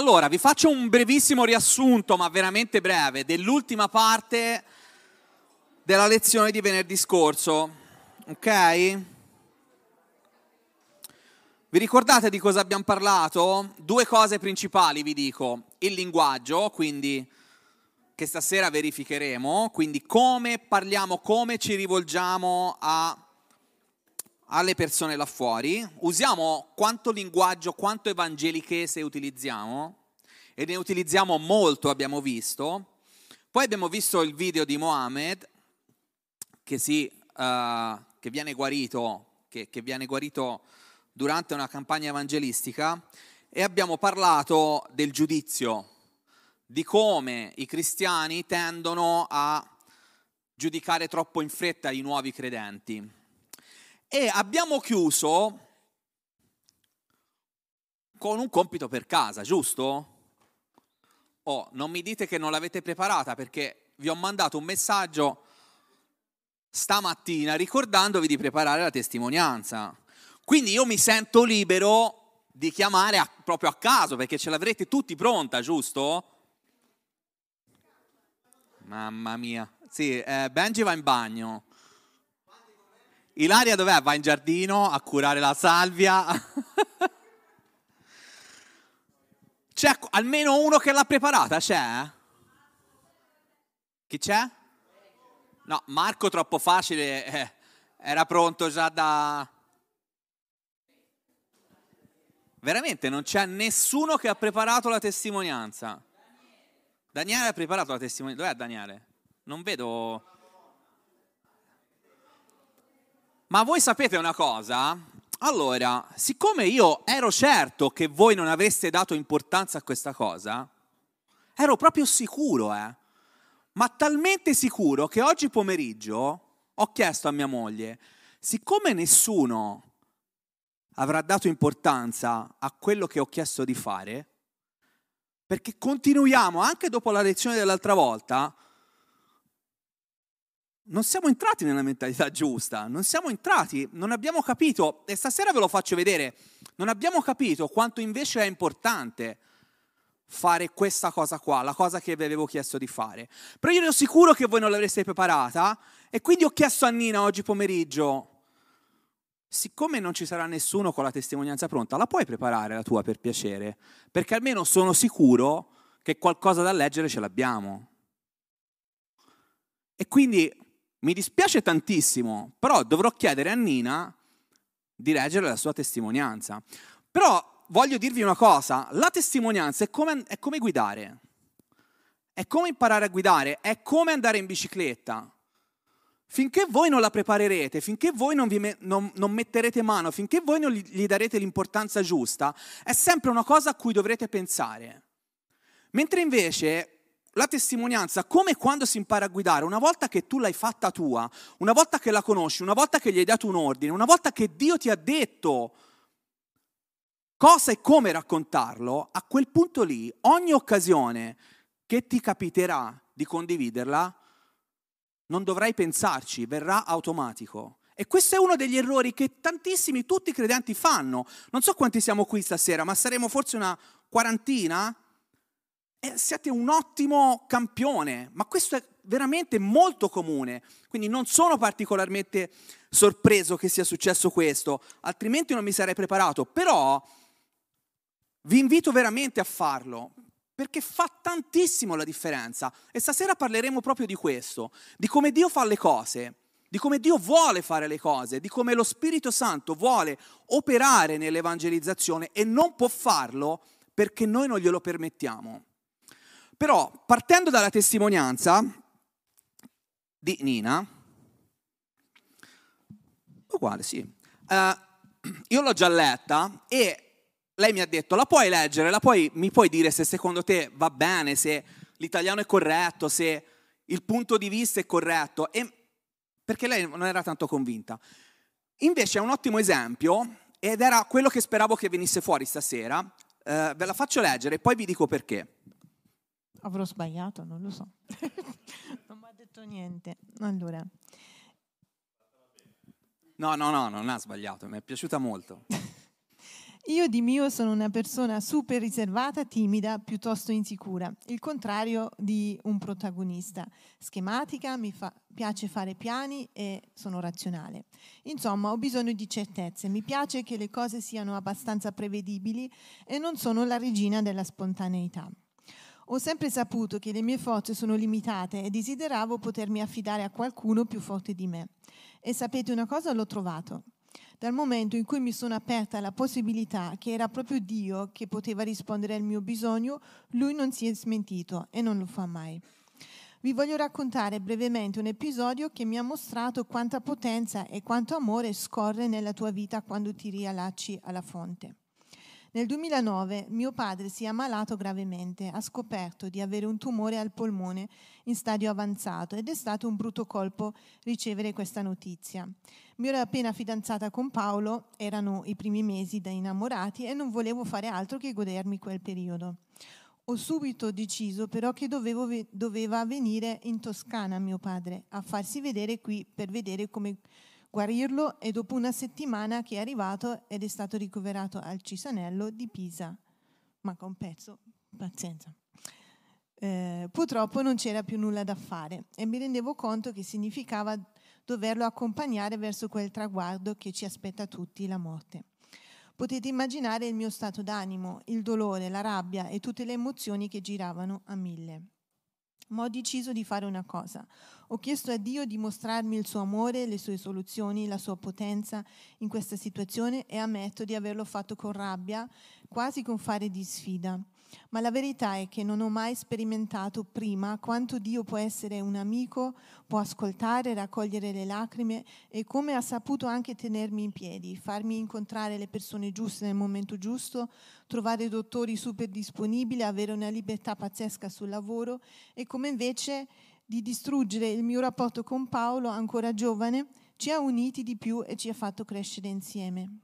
Allora, vi faccio un brevissimo riassunto, ma veramente breve, dell'ultima parte della lezione di venerdì scorso. Ok? Vi ricordate di cosa abbiamo parlato? Due cose principali vi dico. Il linguaggio, quindi che stasera verificheremo, quindi come parliamo, come ci rivolgiamo a alle persone là fuori, usiamo quanto linguaggio, quanto evangelichese utilizziamo, e ne utilizziamo molto, abbiamo visto. Poi abbiamo visto il video di Mohammed, che, si, uh, che viene guarito, che, che viene guarito durante una campagna evangelistica, e abbiamo parlato del giudizio, di come i cristiani tendono a giudicare troppo in fretta i nuovi credenti. E abbiamo chiuso con un compito per casa, giusto? Oh, non mi dite che non l'avete preparata perché vi ho mandato un messaggio stamattina ricordandovi di preparare la testimonianza. Quindi io mi sento libero di chiamare a, proprio a caso perché ce l'avrete tutti pronta, giusto? Mamma mia. Sì, eh, Benji va in bagno. Ilaria dov'è? Va in giardino a curare la salvia. c'è almeno uno che l'ha preparata, c'è? Chi c'è? No, Marco troppo facile, eh, era pronto già da... Veramente non c'è nessuno che ha preparato la testimonianza. Daniele ha preparato la testimonianza. Dov'è Daniele? Non vedo... Ma voi sapete una cosa? Allora, siccome io ero certo che voi non avreste dato importanza a questa cosa, ero proprio sicuro, eh. Ma talmente sicuro che oggi pomeriggio ho chiesto a mia moglie, siccome nessuno avrà dato importanza a quello che ho chiesto di fare, perché continuiamo anche dopo la lezione dell'altra volta non siamo entrati nella mentalità giusta, non siamo entrati, non abbiamo capito, e stasera ve lo faccio vedere, non abbiamo capito quanto invece è importante fare questa cosa qua, la cosa che vi avevo chiesto di fare. Però io ero sicuro che voi non l'avreste preparata e quindi ho chiesto a Nina oggi pomeriggio, siccome non ci sarà nessuno con la testimonianza pronta, la puoi preparare la tua per piacere? Perché almeno sono sicuro che qualcosa da leggere ce l'abbiamo. E quindi mi dispiace tantissimo, però dovrò chiedere a Nina di leggere la sua testimonianza. Però voglio dirvi una cosa, la testimonianza è come, è come guidare, è come imparare a guidare, è come andare in bicicletta. Finché voi non la preparerete, finché voi non, me, non, non metterete mano, finché voi non gli darete l'importanza giusta, è sempre una cosa a cui dovrete pensare. Mentre invece la testimonianza, come quando si impara a guidare, una volta che tu l'hai fatta tua, una volta che la conosci, una volta che gli hai dato un ordine, una volta che Dio ti ha detto cosa e come raccontarlo, a quel punto lì, ogni occasione che ti capiterà di condividerla, non dovrai pensarci, verrà automatico. E questo è uno degli errori che tantissimi, tutti i credenti fanno. Non so quanti siamo qui stasera, ma saremo forse una quarantina eh, siete un ottimo campione, ma questo è veramente molto comune, quindi non sono particolarmente sorpreso che sia successo questo, altrimenti non mi sarei preparato, però vi invito veramente a farlo, perché fa tantissimo la differenza e stasera parleremo proprio di questo, di come Dio fa le cose, di come Dio vuole fare le cose, di come lo Spirito Santo vuole operare nell'evangelizzazione e non può farlo perché noi non glielo permettiamo. Però partendo dalla testimonianza di Nina, uguale sì, uh, io l'ho già letta e lei mi ha detto la puoi leggere, la puoi, mi puoi dire se secondo te va bene, se l'italiano è corretto, se il punto di vista è corretto, e, perché lei non era tanto convinta. Invece è un ottimo esempio ed era quello che speravo che venisse fuori stasera. Uh, ve la faccio leggere e poi vi dico perché. Avrò sbagliato, non lo so. non mi ha detto niente. Allora. No, no, no, non ha sbagliato, mi è piaciuta molto. Io di mio sono una persona super riservata, timida, piuttosto insicura, il contrario di un protagonista. Schematica, mi fa, piace fare piani e sono razionale. Insomma, ho bisogno di certezze, mi piace che le cose siano abbastanza prevedibili e non sono la regina della spontaneità. Ho sempre saputo che le mie forze sono limitate e desideravo potermi affidare a qualcuno più forte di me. E sapete una cosa? L'ho trovato. Dal momento in cui mi sono aperta alla possibilità che era proprio Dio che poteva rispondere al mio bisogno, lui non si è smentito e non lo fa mai. Vi voglio raccontare brevemente un episodio che mi ha mostrato quanta potenza e quanto amore scorre nella tua vita quando ti riallacci alla fonte. Nel 2009 mio padre si è ammalato gravemente, ha scoperto di avere un tumore al polmone in stadio avanzato ed è stato un brutto colpo ricevere questa notizia. Mi ero appena fidanzata con Paolo, erano i primi mesi da innamorati e non volevo fare altro che godermi quel periodo. Ho subito deciso però che dovevo, doveva venire in Toscana mio padre a farsi vedere qui per vedere come guarirlo e dopo una settimana che è arrivato ed è stato ricoverato al Cisanello di Pisa. Manca un pezzo, pazienza. Eh, purtroppo non c'era più nulla da fare e mi rendevo conto che significava doverlo accompagnare verso quel traguardo che ci aspetta tutti, la morte. Potete immaginare il mio stato d'animo, il dolore, la rabbia e tutte le emozioni che giravano a mille ma ho deciso di fare una cosa. Ho chiesto a Dio di mostrarmi il suo amore, le sue soluzioni, la sua potenza in questa situazione e ammetto di averlo fatto con rabbia, quasi con fare di sfida. Ma la verità è che non ho mai sperimentato prima quanto Dio può essere un amico, può ascoltare, raccogliere le lacrime e come ha saputo anche tenermi in piedi, farmi incontrare le persone giuste nel momento giusto, trovare dottori super disponibili, avere una libertà pazzesca sul lavoro e come invece di distruggere il mio rapporto con Paolo, ancora giovane, ci ha uniti di più e ci ha fatto crescere insieme.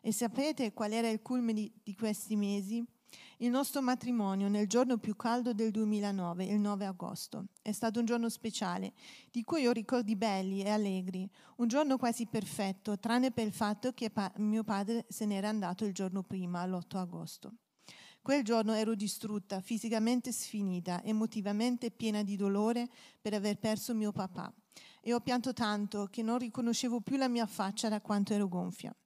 E sapete qual era il culmine di, questi mesi? Il nostro matrimonio nel giorno più caldo del 2009, il 9 agosto. È stato un giorno speciale, di cui ho ricordi belli e allegri, un giorno quasi perfetto, tranne per il fatto che pa- mio padre se n'era andato il giorno prima, l'8 agosto. Quel giorno ero distrutta, fisicamente sfinita, emotivamente piena di dolore per aver perso mio papà e ho pianto tanto che non riconoscevo più la mia faccia da quanto ero gonfia.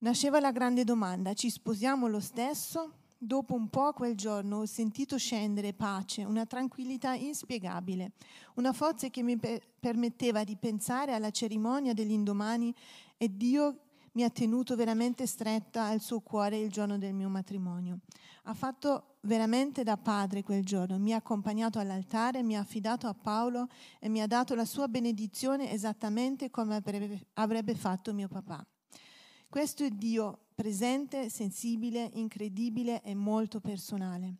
Nasceva la grande domanda, ci sposiamo lo stesso? Dopo un po' quel giorno ho sentito scendere pace, una tranquillità inspiegabile, una forza che mi per- permetteva di pensare alla cerimonia dell'indomani e Dio mi ha tenuto veramente stretta al suo cuore il giorno del mio matrimonio. Ha fatto veramente da padre quel giorno, mi ha accompagnato all'altare, mi ha affidato a Paolo e mi ha dato la sua benedizione esattamente come avrebbe fatto mio papà. Questo è Dio presente, sensibile, incredibile e molto personale.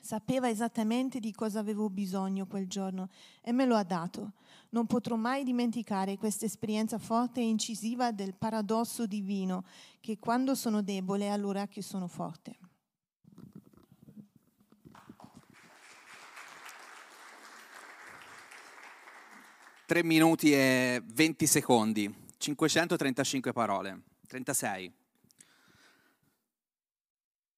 Sapeva esattamente di cosa avevo bisogno quel giorno e me lo ha dato. Non potrò mai dimenticare questa esperienza forte e incisiva del paradosso divino, che quando sono debole allora che sono forte. Tre minuti e 20 secondi, 535 parole. 36.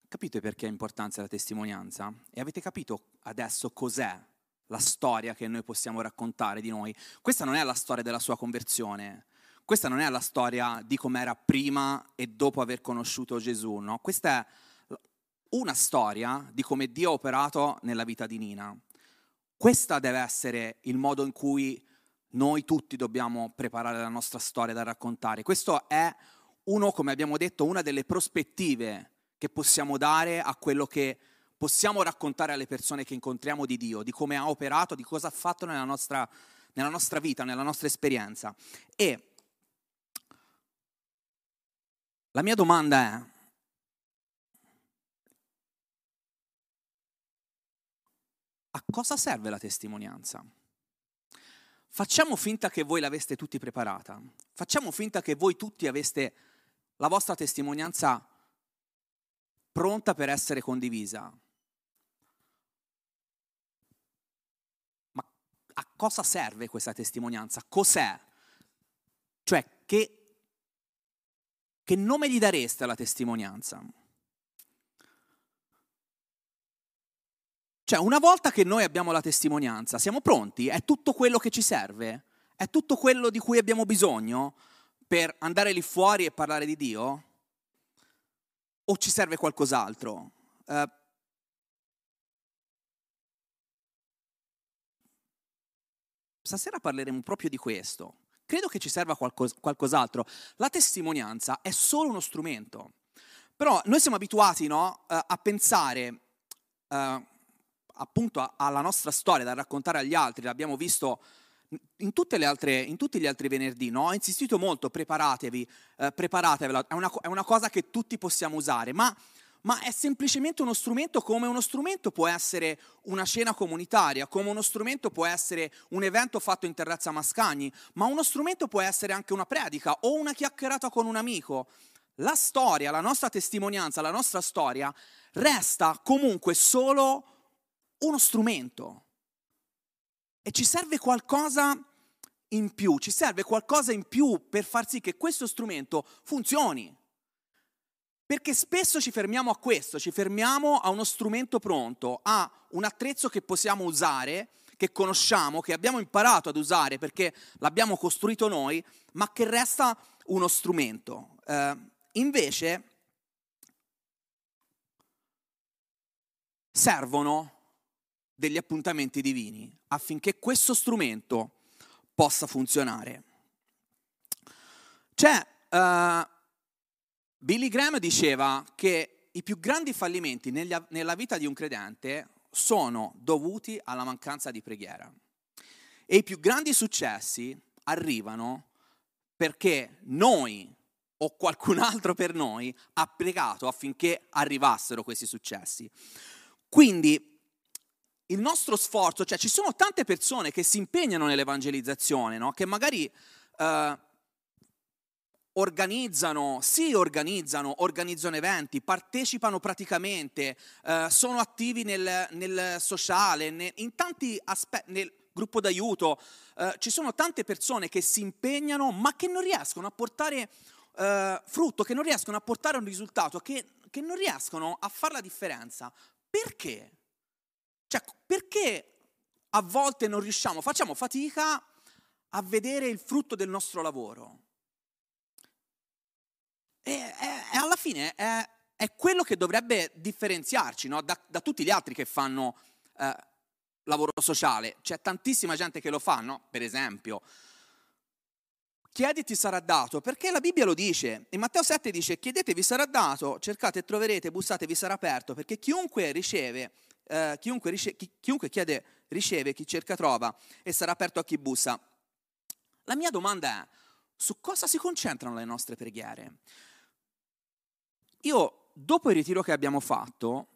Capite perché è importanza la testimonianza? E avete capito adesso cos'è la storia che noi possiamo raccontare di noi? Questa non è la storia della sua conversione, questa non è la storia di com'era prima e dopo aver conosciuto Gesù, no? Questa è una storia di come Dio ha operato nella vita di Nina. Questa deve essere il modo in cui noi tutti dobbiamo preparare la nostra storia da raccontare. Questo è uno, come abbiamo detto, una delle prospettive che possiamo dare a quello che possiamo raccontare alle persone che incontriamo di Dio, di come ha operato, di cosa ha fatto nella nostra, nella nostra vita, nella nostra esperienza. E la mia domanda è, a cosa serve la testimonianza? Facciamo finta che voi l'aveste tutti preparata, facciamo finta che voi tutti aveste la vostra testimonianza pronta per essere condivisa. Ma a cosa serve questa testimonianza? Cos'è? Cioè, che, che nome gli dareste alla testimonianza? Cioè, una volta che noi abbiamo la testimonianza, siamo pronti? È tutto quello che ci serve? È tutto quello di cui abbiamo bisogno per andare lì fuori e parlare di Dio? O ci serve qualcos'altro? Uh, stasera parleremo proprio di questo. Credo che ci serva qualcos- qualcos'altro. La testimonianza è solo uno strumento. Però noi siamo abituati no, uh, a pensare uh, appunto alla nostra storia da raccontare agli altri, l'abbiamo visto in, altre, in, tutti gli altri venerdì, no? ho insistito molto, preparatevi, eh, preparatevela, è una, è una, cosa che tutti possiamo usare, ma, ma, è semplicemente uno strumento come uno strumento può essere una cena comunitaria, come uno strumento può essere un evento fatto in terrazza Mascagni, ma uno strumento può essere anche una predica o una chiacchierata con un amico. La storia, la nostra testimonianza, la nostra storia resta comunque solo uno strumento. E ci serve qualcosa in più, ci serve qualcosa in più per far sì che questo strumento funzioni. Perché spesso ci fermiamo a questo, ci fermiamo a uno strumento pronto, a un attrezzo che possiamo usare, che conosciamo, che abbiamo imparato ad usare perché l'abbiamo costruito noi, ma che resta uno strumento. Eh, invece servono degli appuntamenti divini affinché questo strumento possa funzionare. C'è, uh, Billy Graham diceva che i più grandi fallimenti negli, nella vita di un credente sono dovuti alla mancanza di preghiera e i più grandi successi arrivano perché noi o qualcun altro per noi ha pregato affinché arrivassero questi successi. Quindi il nostro sforzo, cioè ci sono tante persone che si impegnano nell'evangelizzazione, no? che magari eh, organizzano, si organizzano, organizzano eventi, partecipano praticamente, eh, sono attivi nel, nel sociale, ne, in tanti aspetti, nel gruppo d'aiuto, eh, ci sono tante persone che si impegnano ma che non riescono a portare eh, frutto, che non riescono a portare un risultato, che, che non riescono a fare la differenza. Perché? Cioè, perché a volte non riusciamo, facciamo fatica a vedere il frutto del nostro lavoro? E, e, e alla fine è, è, quello che dovrebbe differenziarci no? da, da, tutti gli altri che fanno eh, lavoro sociale. C'è tantissima gente che lo fa, no? per esempio. Chiedi ti sarà dato, perché la Bibbia lo dice. In Matteo 7 dice, chiedete vi sarà dato, cercate e troverete, bussate vi sarà aperto, perché chiunque riceve eh, chiunque, rice- chi, chiunque chiede riceve, chi cerca trova e sarà aperto a chi bussa. La mia domanda è, su cosa si concentrano le nostre preghiere? Io, dopo il ritiro che abbiamo fatto,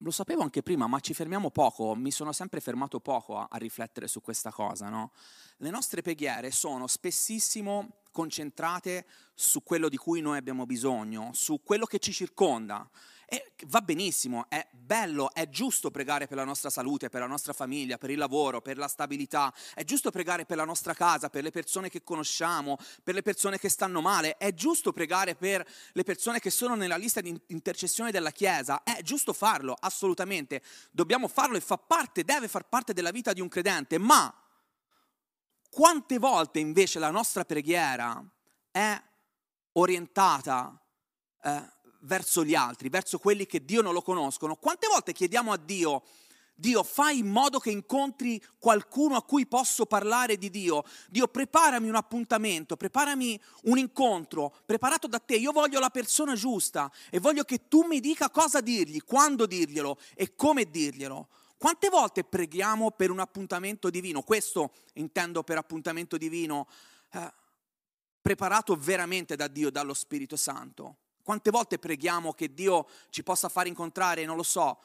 lo sapevo anche prima, ma ci fermiamo poco, mi sono sempre fermato poco a, a riflettere su questa cosa, no? Le nostre preghiere sono spessissimo concentrate su quello di cui noi abbiamo bisogno, su quello che ci circonda. E va benissimo, è bello, è giusto pregare per la nostra salute, per la nostra famiglia, per il lavoro, per la stabilità, è giusto pregare per la nostra casa, per le persone che conosciamo, per le persone che stanno male, è giusto pregare per le persone che sono nella lista di intercessione della Chiesa, è giusto farlo, assolutamente, dobbiamo farlo e fa parte, deve far parte della vita di un credente, ma quante volte invece la nostra preghiera è orientata eh, verso gli altri, verso quelli che Dio non lo conoscono. Quante volte chiediamo a Dio, Dio fai in modo che incontri qualcuno a cui posso parlare di Dio. Dio preparami un appuntamento, preparami un incontro preparato da te. Io voglio la persona giusta e voglio che tu mi dica cosa dirgli, quando dirglielo e come dirglielo. Quante volte preghiamo per un appuntamento divino? Questo intendo per appuntamento divino, eh, preparato veramente da Dio, dallo Spirito Santo. Quante volte preghiamo che Dio ci possa far incontrare, non lo so,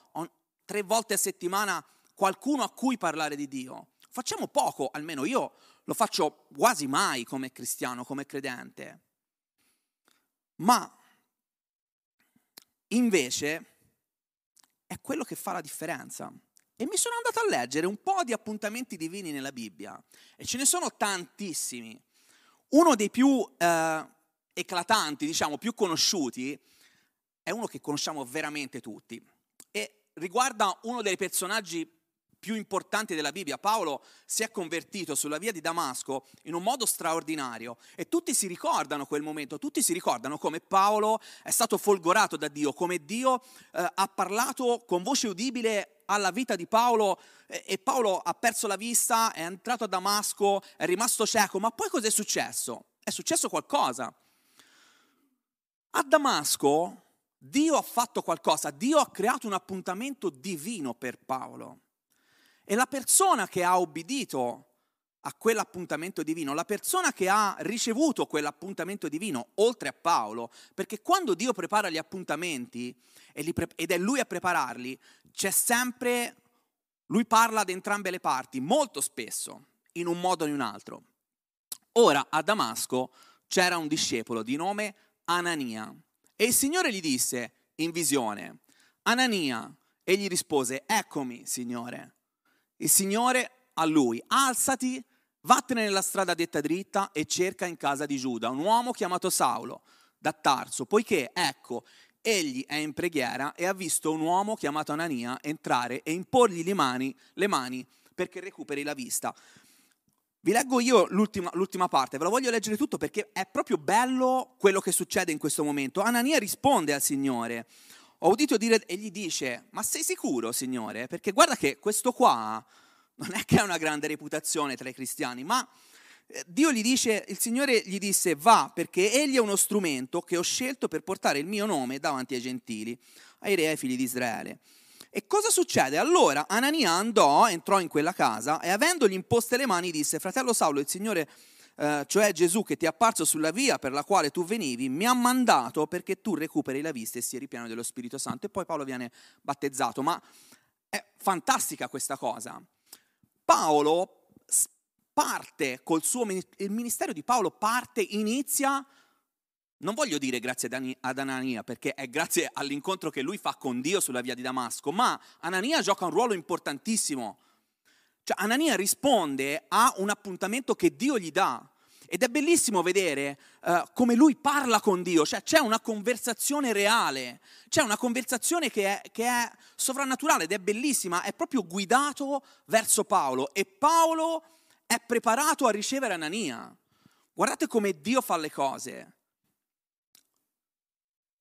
tre volte a settimana qualcuno a cui parlare di Dio? Facciamo poco, almeno io lo faccio quasi mai come cristiano, come credente. Ma invece è quello che fa la differenza. E mi sono andato a leggere un po' di appuntamenti divini nella Bibbia e ce ne sono tantissimi. Uno dei più eh, eclatanti, diciamo, più conosciuti, è uno che conosciamo veramente tutti. E riguarda uno dei personaggi più importanti della Bibbia. Paolo si è convertito sulla via di Damasco in un modo straordinario e tutti si ricordano quel momento, tutti si ricordano come Paolo è stato folgorato da Dio, come Dio eh, ha parlato con voce udibile alla vita di Paolo e, e Paolo ha perso la vista, è entrato a Damasco, è rimasto cieco, ma poi cos'è successo? È successo qualcosa. A Damasco Dio ha fatto qualcosa, Dio ha creato un appuntamento divino per Paolo. E la persona che ha obbedito a quell'appuntamento divino, la persona che ha ricevuto quell'appuntamento divino, oltre a Paolo, perché quando Dio prepara gli appuntamenti ed è Lui a prepararli, c'è sempre, Lui parla ad entrambe le parti, molto spesso, in un modo o in un altro. Ora a Damasco c'era un discepolo di nome Anania. E il Signore gli disse in visione, Anania, e gli rispose, eccomi, Signore. Il Signore a lui, alzati, vattene nella strada detta dritta e cerca in casa di Giuda un uomo chiamato Saulo, da Tarso, poiché, ecco, egli è in preghiera e ha visto un uomo chiamato Anania entrare e imporgli le mani, le mani perché recuperi la vista. Vi leggo io l'ultima, l'ultima, parte, ve la voglio leggere tutto perché è proprio bello quello che succede in questo momento. Anania risponde al Signore, ho udito dire e gli dice, ma sei sicuro, Signore? Perché guarda che questo qua non è che ha una grande reputazione tra i cristiani, ma eh, Dio gli dice, il Signore gli disse, va, perché egli è uno strumento che ho scelto per portare il mio nome davanti ai gentili, ai re e ai figli di Israele. E cosa succede? Allora Anania andò, entrò in quella casa e avendogli imposte le mani disse, fratello Saulo, il Signore eh, cioè Gesù che ti è apparso sulla via per la quale tu venivi, mi ha mandato perché tu recuperi la vista e sia ripieno dello Spirito Santo. E poi Paolo viene battezzato, ma è fantastica questa cosa. Paolo parte col suo il ministero di Paolo parte, inizia non voglio dire grazie ad Anania perché è grazie all'incontro che lui fa con Dio sulla via di Damasco, ma Anania gioca un ruolo importantissimo. Cioè Anania risponde a un appuntamento che Dio gli dà. Ed è bellissimo vedere uh, come lui parla con Dio, cioè c'è una conversazione reale, c'è una conversazione che è, che è sovrannaturale ed è bellissima, è proprio guidato verso Paolo e Paolo è preparato a ricevere Anania. Guardate come Dio fa le cose.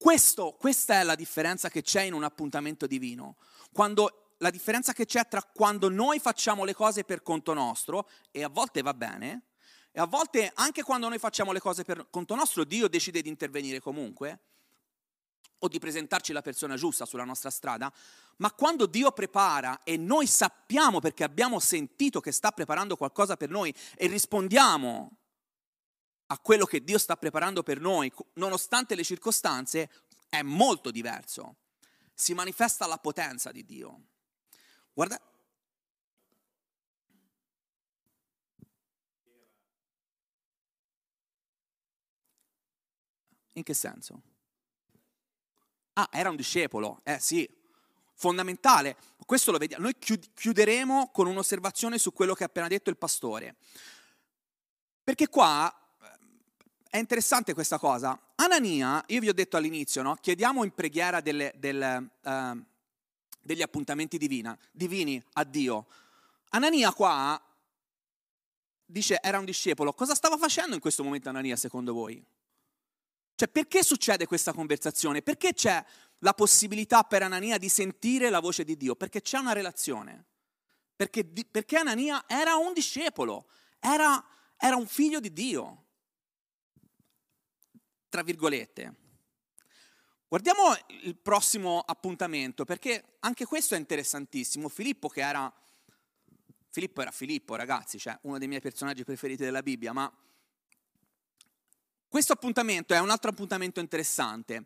Questo, questa è la differenza che c'è in un appuntamento divino. Quando la differenza che c'è tra quando noi facciamo le cose per conto nostro, e a volte va bene, e a volte anche quando noi facciamo le cose per conto nostro, Dio decide di intervenire comunque o di presentarci la persona giusta sulla nostra strada, ma quando Dio prepara e noi sappiamo perché abbiamo sentito che sta preparando qualcosa per noi e rispondiamo a quello che Dio sta preparando per noi, nonostante le circostanze, è molto diverso. Si manifesta la potenza di Dio. Guarda, In che senso? Ah, era un discepolo, eh sì, fondamentale. Questo lo vediamo. Noi chiuderemo con un'osservazione su quello che ha appena detto il pastore. Perché qua è interessante questa cosa. Anania, io vi ho detto all'inizio, no? chiediamo in preghiera delle, del, uh, degli appuntamenti divina, divini a Dio. Anania qua dice era un discepolo. Cosa stava facendo in questo momento Anania secondo voi? Cioè, perché succede questa conversazione? Perché c'è la possibilità per Anania di sentire la voce di Dio? Perché c'è una relazione. Perché, perché Anania era un discepolo, era, era un figlio di Dio. Tra virgolette. Guardiamo il prossimo appuntamento, perché anche questo è interessantissimo. Filippo, che era. Filippo era Filippo, ragazzi, cioè uno dei miei personaggi preferiti della Bibbia, ma questo appuntamento è un altro appuntamento interessante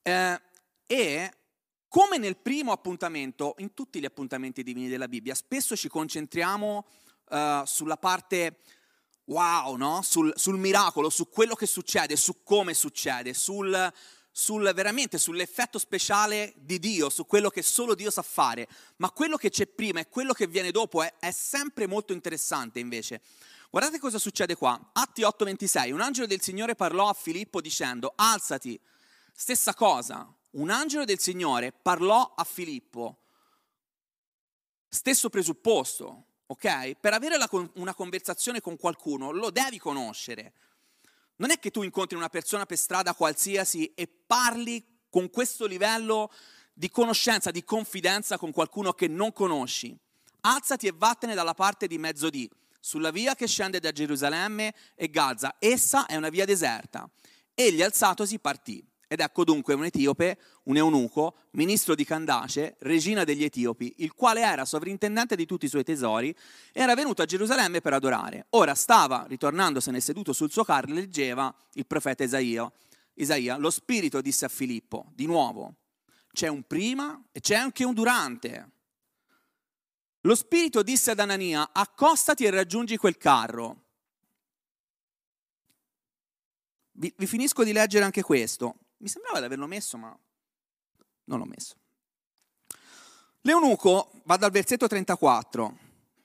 eh, e come nel primo appuntamento, in tutti gli appuntamenti divini della Bibbia, spesso ci concentriamo uh, sulla parte wow, no? sul, sul, miracolo, su quello che succede, su come succede, sul, sul, veramente sull'effetto speciale di Dio, su quello che solo Dio sa fare, ma quello che c'è prima e quello che viene dopo è, è sempre molto interessante invece. Guardate cosa succede qua. Atti 8:26. Un angelo del Signore parlò a Filippo dicendo, alzati. Stessa cosa. Un angelo del Signore parlò a Filippo. Stesso presupposto, ok? Per avere la, una conversazione con qualcuno lo devi conoscere. Non è che tu incontri una persona per strada qualsiasi e parli con questo livello di conoscenza, di confidenza con qualcuno che non conosci. Alzati e vattene dalla parte di mezzodì, sulla via che scende da Gerusalemme e Gaza. Essa è una via deserta. Egli alzatosi partì. Ed ecco dunque un etiope, un eunuco, ministro di Candace, regina degli Etiopi, il quale era sovrintendente di tutti i suoi tesori, era venuto a Gerusalemme per adorare. Ora stava, ritornandosene seduto sul suo carro, leggeva il profeta Isaia. Isaia, lo spirito disse a Filippo, di nuovo, c'è un prima e c'è anche un durante. Lo spirito disse ad Anania, accostati e raggiungi quel carro. Vi, vi finisco di leggere anche questo. Mi sembrava di averlo messo, ma non l'ho messo. L'eunuco va dal versetto 34.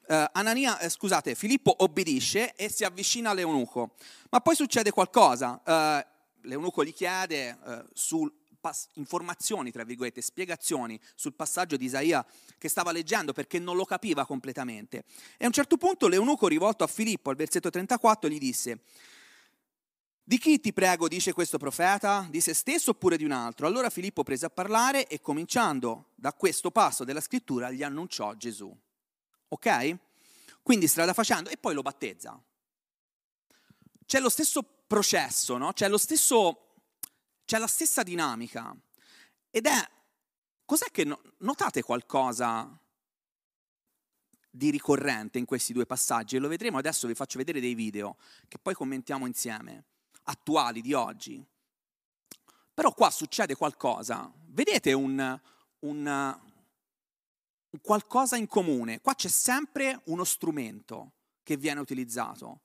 Eh, Anania, eh, scusate, Filippo obbedisce e si avvicina all'eunuco. Ma poi succede qualcosa. Eh, l'eunuco gli chiede eh, su pass- informazioni, tra virgolette, spiegazioni sul passaggio di Isaia che stava leggendo perché non lo capiva completamente. E a un certo punto l'eunuco rivolto a Filippo al versetto 34 gli disse di chi ti prego, dice questo profeta? Di se stesso oppure di un altro? Allora Filippo prese a parlare e cominciando da questo passo della scrittura gli annunciò Gesù. Ok? Quindi strada facendo e poi lo battezza. C'è lo stesso processo, no? C'è, lo stesso, c'è la stessa dinamica. Ed è, cos'è che no, notate qualcosa di ricorrente in questi due passaggi? E lo vedremo adesso, vi faccio vedere dei video che poi commentiamo insieme attuali di oggi. Però qua succede qualcosa. Vedete un, un, un qualcosa in comune. Qua c'è sempre uno strumento che viene utilizzato.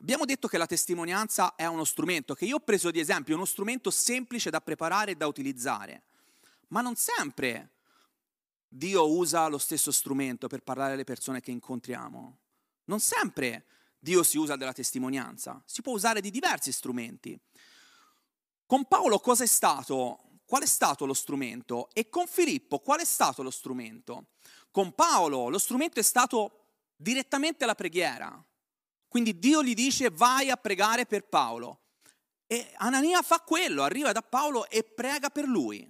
Abbiamo detto che la testimonianza è uno strumento, che io ho preso di esempio, uno strumento semplice da preparare e da utilizzare. Ma non sempre Dio usa lo stesso strumento per parlare alle persone che incontriamo. Non sempre Dio si usa della testimonianza, si può usare di diversi strumenti. Con Paolo cosa è stato? Qual è stato lo strumento? E con Filippo qual è stato lo strumento? Con Paolo lo strumento è stato direttamente la preghiera. Quindi Dio gli dice vai a pregare per Paolo. E Anania fa quello, arriva da Paolo e prega per lui.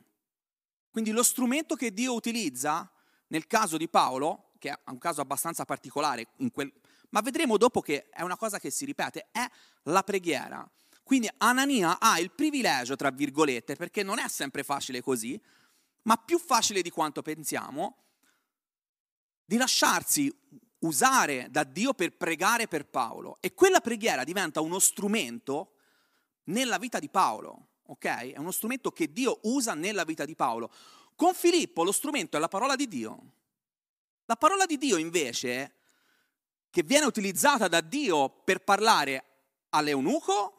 Quindi lo strumento che Dio utilizza nel caso di Paolo, che è un caso abbastanza particolare in quel, ma vedremo dopo che è una cosa che si ripete, è la preghiera. Quindi Anania ha il privilegio, tra virgolette, perché non è sempre facile così, ma più facile di quanto pensiamo, di lasciarsi usare da Dio per pregare per Paolo. E quella preghiera diventa uno strumento nella vita di Paolo, ok? È uno strumento che Dio usa nella vita di Paolo. Con Filippo lo strumento è la parola di Dio. La parola di Dio invece che viene utilizzata da Dio per parlare all'eunuco,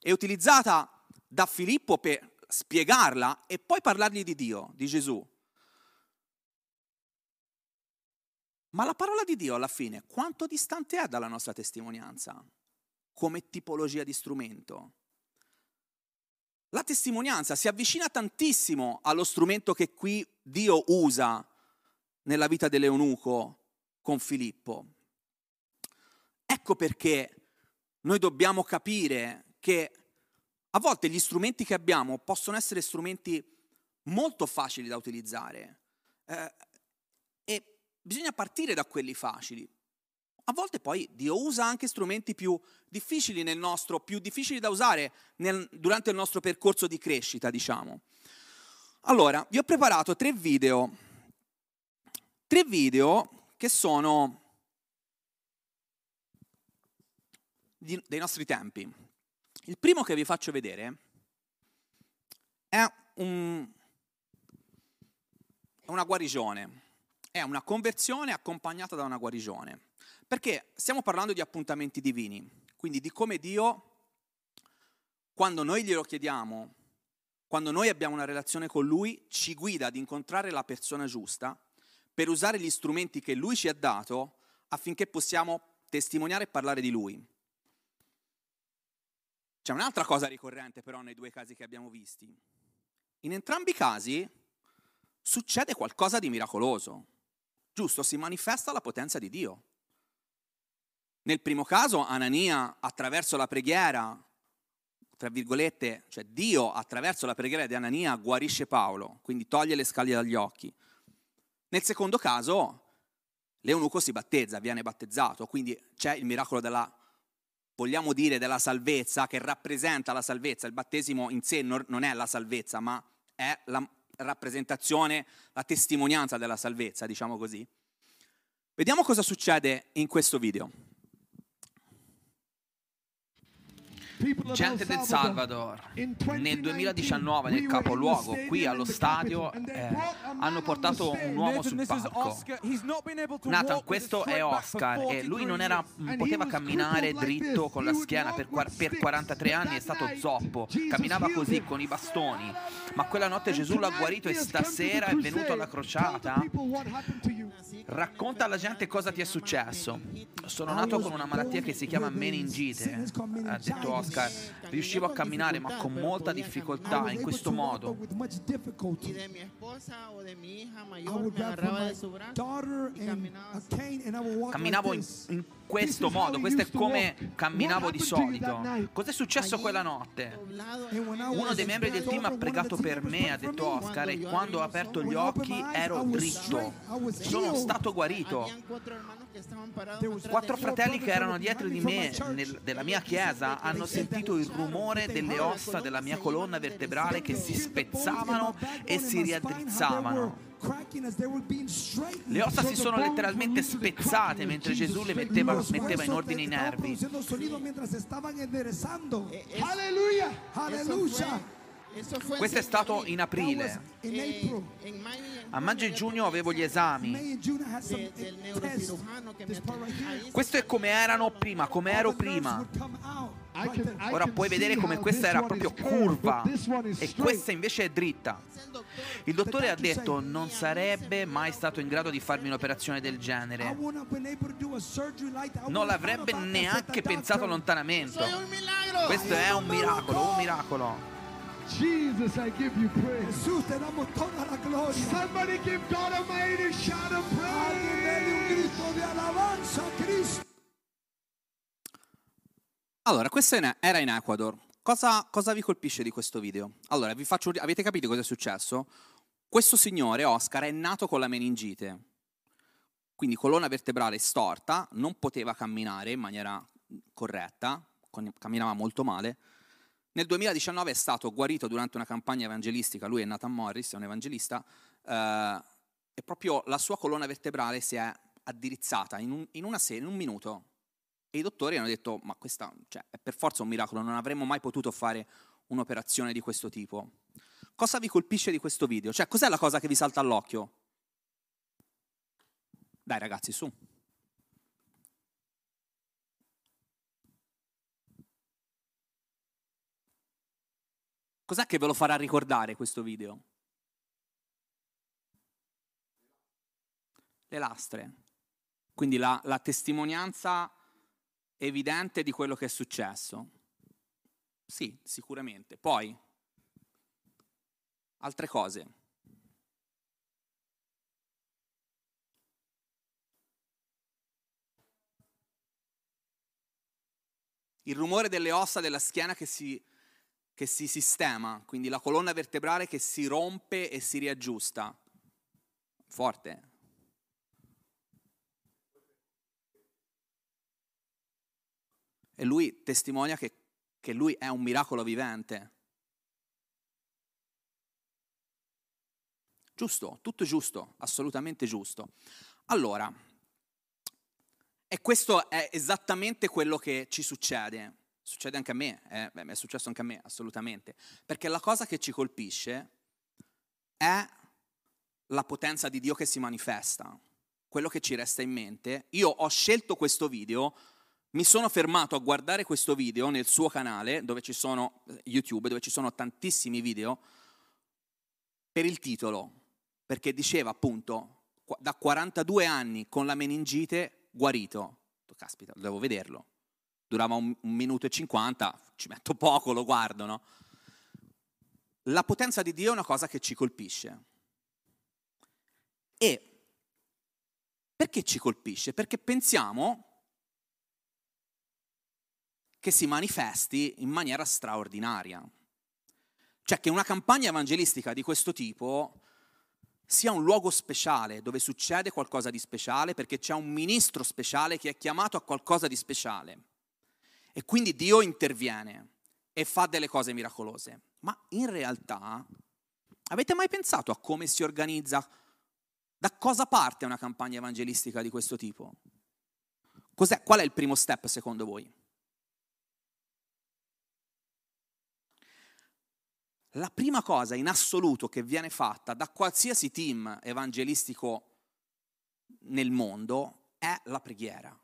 è utilizzata da Filippo per spiegarla e poi parlargli di Dio, di Gesù. Ma la parola di Dio alla fine quanto distante è dalla nostra testimonianza come tipologia di strumento? La testimonianza si avvicina tantissimo allo strumento che qui Dio usa nella vita dell'eunuco con Filippo. Ecco perché noi dobbiamo capire che a volte gli strumenti che abbiamo possono essere strumenti molto facili da utilizzare eh, e bisogna partire da quelli facili. A volte poi Dio usa anche strumenti più difficili nel nostro, più difficili da usare nel, durante il nostro percorso di crescita, diciamo. Allora, vi ho preparato tre video, tre video che sono dei nostri tempi. Il primo che vi faccio vedere è un, una guarigione, è una conversione accompagnata da una guarigione, perché stiamo parlando di appuntamenti divini, quindi di come Dio, quando noi glielo chiediamo, quando noi abbiamo una relazione con Lui, ci guida ad incontrare la persona giusta per usare gli strumenti che Lui ci ha dato affinché possiamo testimoniare e parlare di Lui. C'è un'altra cosa ricorrente però nei due casi che abbiamo visti. In entrambi i casi succede qualcosa di miracoloso, giusto? Si manifesta la potenza di Dio. Nel primo caso Anania attraverso la preghiera, tra virgolette, cioè Dio attraverso la preghiera di Anania guarisce Paolo, quindi toglie le scaglie dagli occhi. Nel secondo caso l'eunuco si battezza, viene battezzato, quindi c'è il miracolo della, vogliamo dire, della salvezza che rappresenta la salvezza. Il battesimo in sé non è la salvezza, ma è la rappresentazione, la testimonianza della salvezza, diciamo così. Vediamo cosa succede in questo video. Gente del Salvador, nel 2019 nel capoluogo, qui allo stadio, eh, hanno portato un uomo sul palco. Nathan, questo è Oscar. E lui non era, poteva camminare dritto con la schiena per, per 43 anni, è stato zoppo, camminava così con i bastoni, ma quella notte Gesù l'ha guarito e stasera è venuto alla crociata. Racconta alla gente cosa ti è successo. Sono nato con una malattia che si chiama meningite, ha detto Oscar. Oscar, riuscivo a camminare ma con molta difficoltà in questo modo. Camminavo in, in questo modo, questo è come camminavo di solito. Cos'è successo quella notte? Uno dei membri del team ha pregato per me, ha detto Oscar, e quando ho aperto gli occhi ero dritto. Sono stato guarito. Quattro fratelli che erano dietro di me, nel, della mia chiesa, hanno sentito il rumore delle ossa della mia colonna vertebrale che si spezzavano e si riaddrizzavano. Le ossa si sono letteralmente spezzate mentre Gesù le metteva, metteva in ordine i nervi. Alleluia! Alleluia! Questo è stato in aprile. A maggio e giugno avevo gli esami. Questo è come erano prima, come ero prima. Ora puoi vedere come questa era proprio curva e questa invece è dritta. Il dottore ha detto non sarebbe mai stato in grado di farmi un'operazione del genere. Non l'avrebbe neanche pensato lontanamente. Questo è un miracolo, un miracolo. Jesus, I give you praise. Jesús, te damos toda la gloria. Somebody give God a mighty shout of praise. un grito di alabanza a Cristo. Allora, questo era in Ecuador. Cosa, cosa, vi colpisce di questo video? Allora, vi faccio, avete capito cosa è successo? Questo signore, Oscar, è nato con la meningite, quindi colonna vertebrale storta, non poteva camminare in maniera corretta, camminava molto male, nel 2019 è stato guarito durante una campagna evangelistica, lui è Nathan Morris, è un evangelista, eh, e proprio la sua colonna vertebrale si è addirizzata in, un, in sera, in un minuto. E i dottori hanno detto, ma questa cioè, è per forza un miracolo, non avremmo mai potuto fare un'operazione di questo tipo. Cosa vi colpisce di questo video? Cioè, cos'è la cosa che vi salta all'occhio? Dai ragazzi, su. Cos'è che ve lo farà ricordare questo video? Le lastre. Quindi la, la testimonianza evidente di quello che è successo. Sì, sicuramente. Poi, altre cose. Il rumore delle ossa della schiena che si che si sistema, quindi la colonna vertebrale che si rompe e si riaggiusta. Forte. E lui testimonia che, che lui è un miracolo vivente. Giusto, tutto giusto, assolutamente giusto. Allora, e questo è esattamente quello che ci succede Succede anche a me, eh? Beh, è successo anche a me, assolutamente. Perché la cosa che ci colpisce è la potenza di Dio che si manifesta. Quello che ci resta in mente. Io ho scelto questo video, mi sono fermato a guardare questo video nel suo canale, dove ci sono, YouTube, dove ci sono tantissimi video. per il titolo, perché diceva appunto da 42 anni con la meningite guarito. Caspita, devo vederlo. Durava un, un minuto e cinquanta, ci metto poco, lo guardo, no? La potenza di Dio è una cosa che ci colpisce. E perché ci colpisce? Perché pensiamo che si manifesti in maniera straordinaria. Cioè che una campagna evangelistica di questo tipo sia un luogo speciale dove succede qualcosa di speciale perché c'è un ministro speciale che è chiamato a qualcosa di speciale. E quindi Dio interviene e fa delle cose miracolose. Ma in realtà avete mai pensato a come si organizza? Da cosa parte una campagna evangelistica di questo tipo? Cos'è, qual è il primo step secondo voi? La prima cosa in assoluto che viene fatta da qualsiasi team evangelistico nel mondo è la preghiera.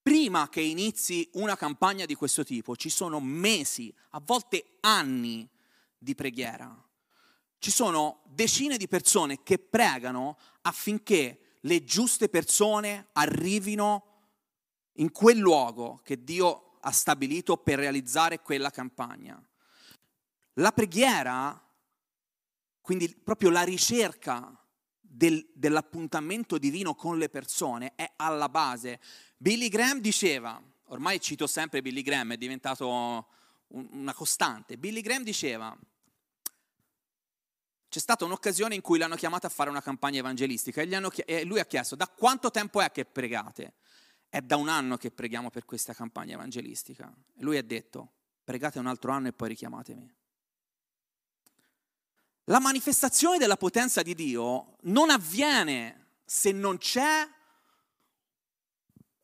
Prima che inizi una campagna di questo tipo ci sono mesi, a volte anni di preghiera. Ci sono decine di persone che pregano affinché le giuste persone arrivino in quel luogo che Dio ha stabilito per realizzare quella campagna. La preghiera, quindi proprio la ricerca del, dell'appuntamento divino con le persone è alla base. Billy Graham diceva, ormai cito sempre Billy Graham, è diventato un, una costante, Billy Graham diceva, c'è stata un'occasione in cui l'hanno chiamato a fare una campagna evangelistica e, hanno, e lui ha chiesto, da quanto tempo è che pregate? È da un anno che preghiamo per questa campagna evangelistica. E lui ha detto, pregate un altro anno e poi richiamatemi. La manifestazione della potenza di Dio non avviene se non c'è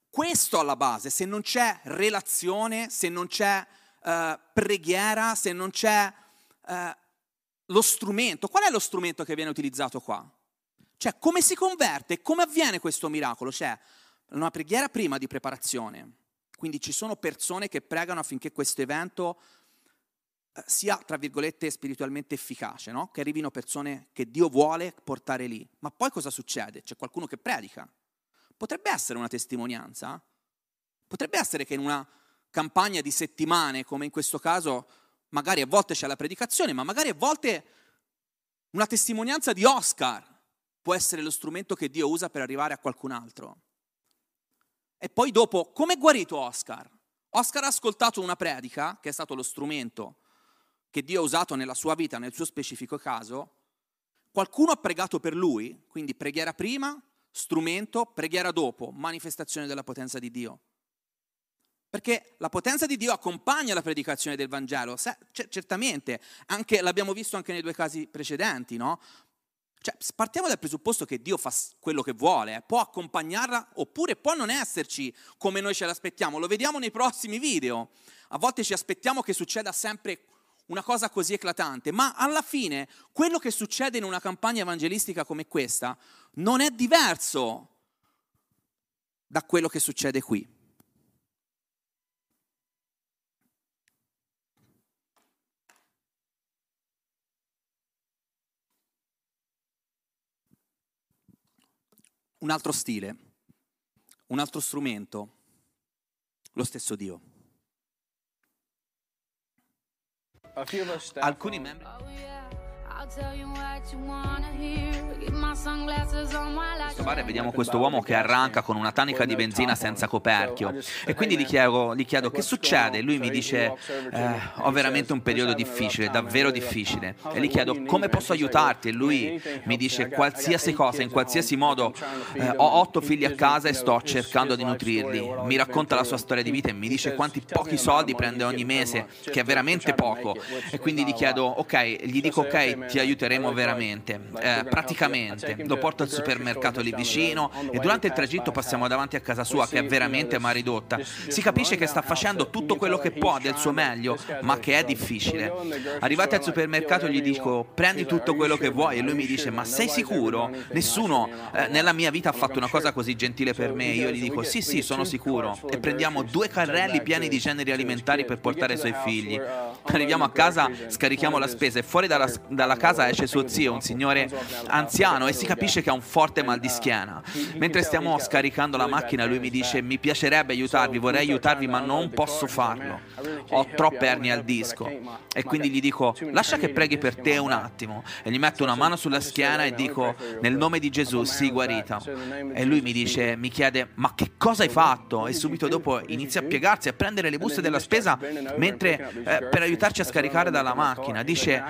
questo alla base, se non c'è relazione, se non c'è uh, preghiera, se non c'è uh, lo strumento. Qual è lo strumento che viene utilizzato qua? Cioè, come si converte? Come avviene questo miracolo? C'è una preghiera prima di preparazione. Quindi ci sono persone che pregano affinché questo evento sia, tra virgolette, spiritualmente efficace, no? che arrivino persone che Dio vuole portare lì. Ma poi cosa succede? C'è qualcuno che predica. Potrebbe essere una testimonianza. Potrebbe essere che in una campagna di settimane, come in questo caso, magari a volte c'è la predicazione, ma magari a volte una testimonianza di Oscar può essere lo strumento che Dio usa per arrivare a qualcun altro. E poi dopo, come è guarito Oscar? Oscar ha ascoltato una predica, che è stato lo strumento che Dio ha usato nella sua vita, nel suo specifico caso, qualcuno ha pregato per lui, quindi preghiera prima, strumento, preghiera dopo, manifestazione della potenza di Dio. Perché la potenza di Dio accompagna la predicazione del Vangelo, certamente, anche, l'abbiamo visto anche nei due casi precedenti, no? Cioè, partiamo dal presupposto che Dio fa quello che vuole, eh. può accompagnarla oppure può non esserci come noi ce l'aspettiamo, lo vediamo nei prossimi video. A volte ci aspettiamo che succeda sempre una cosa così eclatante, ma alla fine quello che succede in una campagna evangelistica come questa non è diverso da quello che succede qui. Un altro stile, un altro strumento, lo stesso Dio. Alcuni membri questo bar vediamo questo uomo che arranca con una tanica di benzina senza coperchio. E quindi gli chiedo, gli chiedo che succede? Lui mi dice eh, ho veramente un periodo difficile, davvero difficile. e gli chiedo come posso aiutarti? E lui mi dice qualsiasi cosa, in qualsiasi modo eh, ho otto figli a casa e sto cercando di nutrirli. Mi racconta la sua storia di vita e mi dice quanti pochi soldi prende ogni mese, che è veramente poco. e quindi gli chiedo ok, gli dico ok, ti aiuteremo veramente, eh, praticamente. Lo porto al supermercato lì vicino e durante il tragitto passiamo davanti a casa sua che è veramente ma ridotta. Si capisce che sta facendo tutto quello che può del suo meglio, ma che è difficile. Arrivati al supermercato gli dico prendi tutto quello che vuoi e lui mi dice ma sei sicuro? Nessuno eh, nella mia vita ha fatto una cosa così gentile per me. Io gli dico sì sì sono sicuro e prendiamo due carrelli pieni di generi alimentari per portare ai suoi figli. Arriviamo a casa, scarichiamo la spesa e fuori dalla, dalla casa esce suo zio, un signore anziano, e si capisce che ha un forte mal di schiena. Mentre stiamo scaricando la macchina, lui mi dice: Mi piacerebbe aiutarvi, vorrei aiutarvi, ma non posso farlo. Ho troppe ernie al disco. E quindi gli dico: Lascia che preghi per te un attimo. E gli metto una mano sulla schiena e dico: Nel nome di Gesù, sii guarita. E lui mi dice, mi chiede: Ma che cosa hai fatto? E subito dopo inizia a piegarsi, a prendere le buste della spesa mentre, eh, per aiutarci a scaricare dalla macchina. Dice: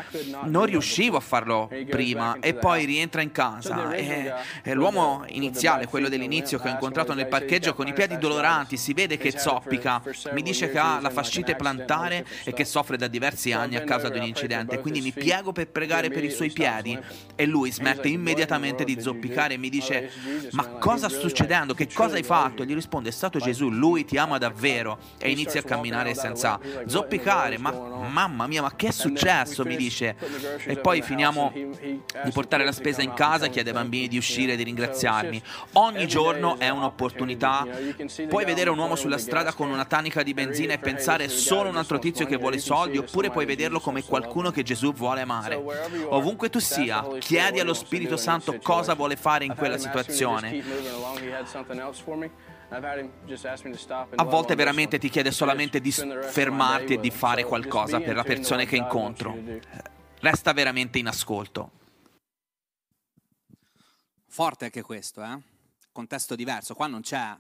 Non riuscivo a farlo prima. E poi rientra in casa. E, e l'uomo iniziale, quello dell'inizio che ho incontrato nel parcheggio con i piedi doloranti, si vede che zoppica. Mi dice che ha la fascite plantare e che soffre da diversi anni a causa di un incidente. Quindi mi piego per pregare per i suoi piedi e lui smette immediatamente di zoppicare e mi dice: Ma cosa sta succedendo? Che cosa hai fatto? E gli risponde: È stato Gesù, lui ti ama davvero. E inizia a camminare senza zoppicare. Ma mamma mia, ma che è successo? Mi dice. E poi finiamo di portare la spesa in casa, chiede ai bambini di uscire e di ringraziarmi. Ogni giorno è un'opportunità. Puoi vedere un uomo sulla strada con una tanica di benzina e pensare solo un altro tizio che vuole soldi, oppure puoi vederlo come qualcuno che Gesù vuole amare. Ovunque tu sia, chiedi allo Spirito Santo cosa vuole fare in quella situazione. A volte veramente ti chiede solamente di fermarti e di fare qualcosa per la persona che incontro. Resta veramente in ascolto. Forte anche questo, eh? Contesto diverso. Qua non c'è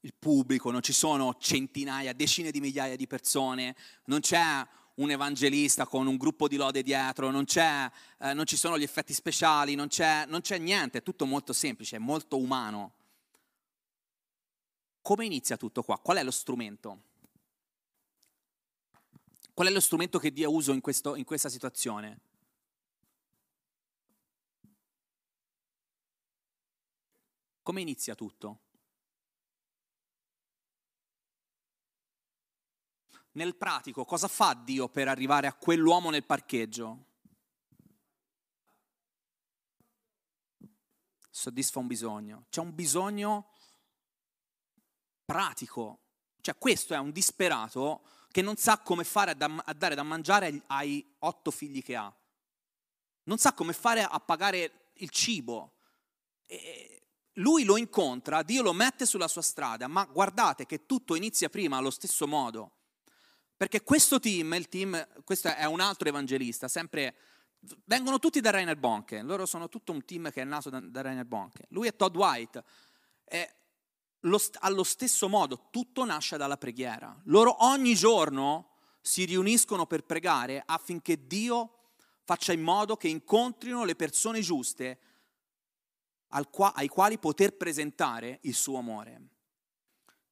il pubblico, non ci sono centinaia, decine di migliaia di persone, non c'è un evangelista con un gruppo di lode dietro, non, eh, non ci sono gli effetti speciali, non c'è, non c'è niente, è tutto molto semplice, molto umano. Come inizia tutto qua? Qual è lo strumento? Qual è lo strumento che Dio usa in, questo, in questa situazione? Come inizia tutto? nel pratico, cosa fa Dio per arrivare a quell'uomo nel parcheggio? Soddisfa un bisogno. C'è un bisogno pratico. Cioè questo è un disperato che non sa come fare a, da, a dare da mangiare ai otto figli che ha. Non sa come fare a pagare il cibo. E lui lo incontra, Dio lo mette sulla sua strada, ma guardate che tutto inizia prima allo stesso modo. Perché questo team, team, questo è un altro evangelista, sempre, vengono tutti da Rainer Bonke, loro sono tutto un team che è nato da, da Rainer Bonke. Lui è Todd White. E lo, allo stesso modo, tutto nasce dalla preghiera. Loro ogni giorno si riuniscono per pregare affinché Dio faccia in modo che incontrino le persone giuste ai quali poter presentare il suo amore.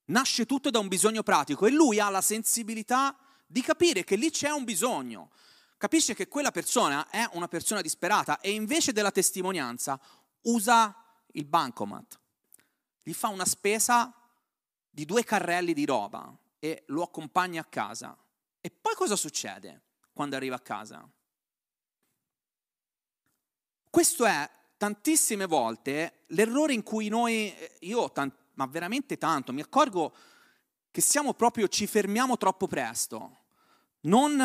Nasce tutto da un bisogno pratico e lui ha la sensibilità di capire che lì c'è un bisogno. Capisce che quella persona è una persona disperata e invece della testimonianza usa il bancomat. Gli fa una spesa di due carrelli di roba e lo accompagna a casa. E poi cosa succede quando arriva a casa? Questo è tantissime volte l'errore in cui noi, io ma veramente tanto, mi accorgo che siamo proprio, ci fermiamo troppo presto. Non,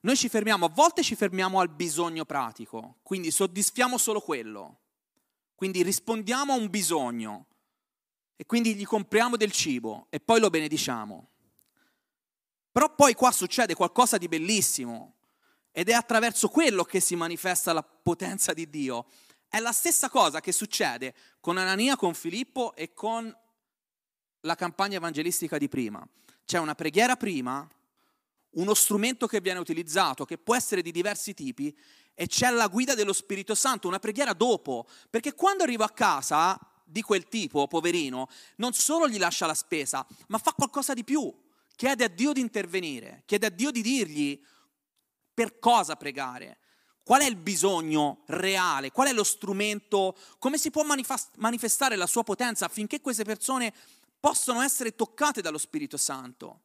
noi ci fermiamo, a volte ci fermiamo al bisogno pratico, quindi soddisfiamo solo quello, quindi rispondiamo a un bisogno e quindi gli compriamo del cibo e poi lo benediciamo. Però poi qua succede qualcosa di bellissimo ed è attraverso quello che si manifesta la potenza di Dio. È la stessa cosa che succede con Anania, con Filippo e con la campagna evangelistica di prima. C'è una preghiera prima, uno strumento che viene utilizzato, che può essere di diversi tipi, e c'è la guida dello Spirito Santo, una preghiera dopo, perché quando arrivo a casa di quel tipo, poverino, non solo gli lascia la spesa, ma fa qualcosa di più, chiede a Dio di intervenire, chiede a Dio di dirgli per cosa pregare, Qual è il bisogno reale? Qual è lo strumento? Come si può manifestare la sua potenza affinché queste persone possano essere toccate dallo Spirito Santo?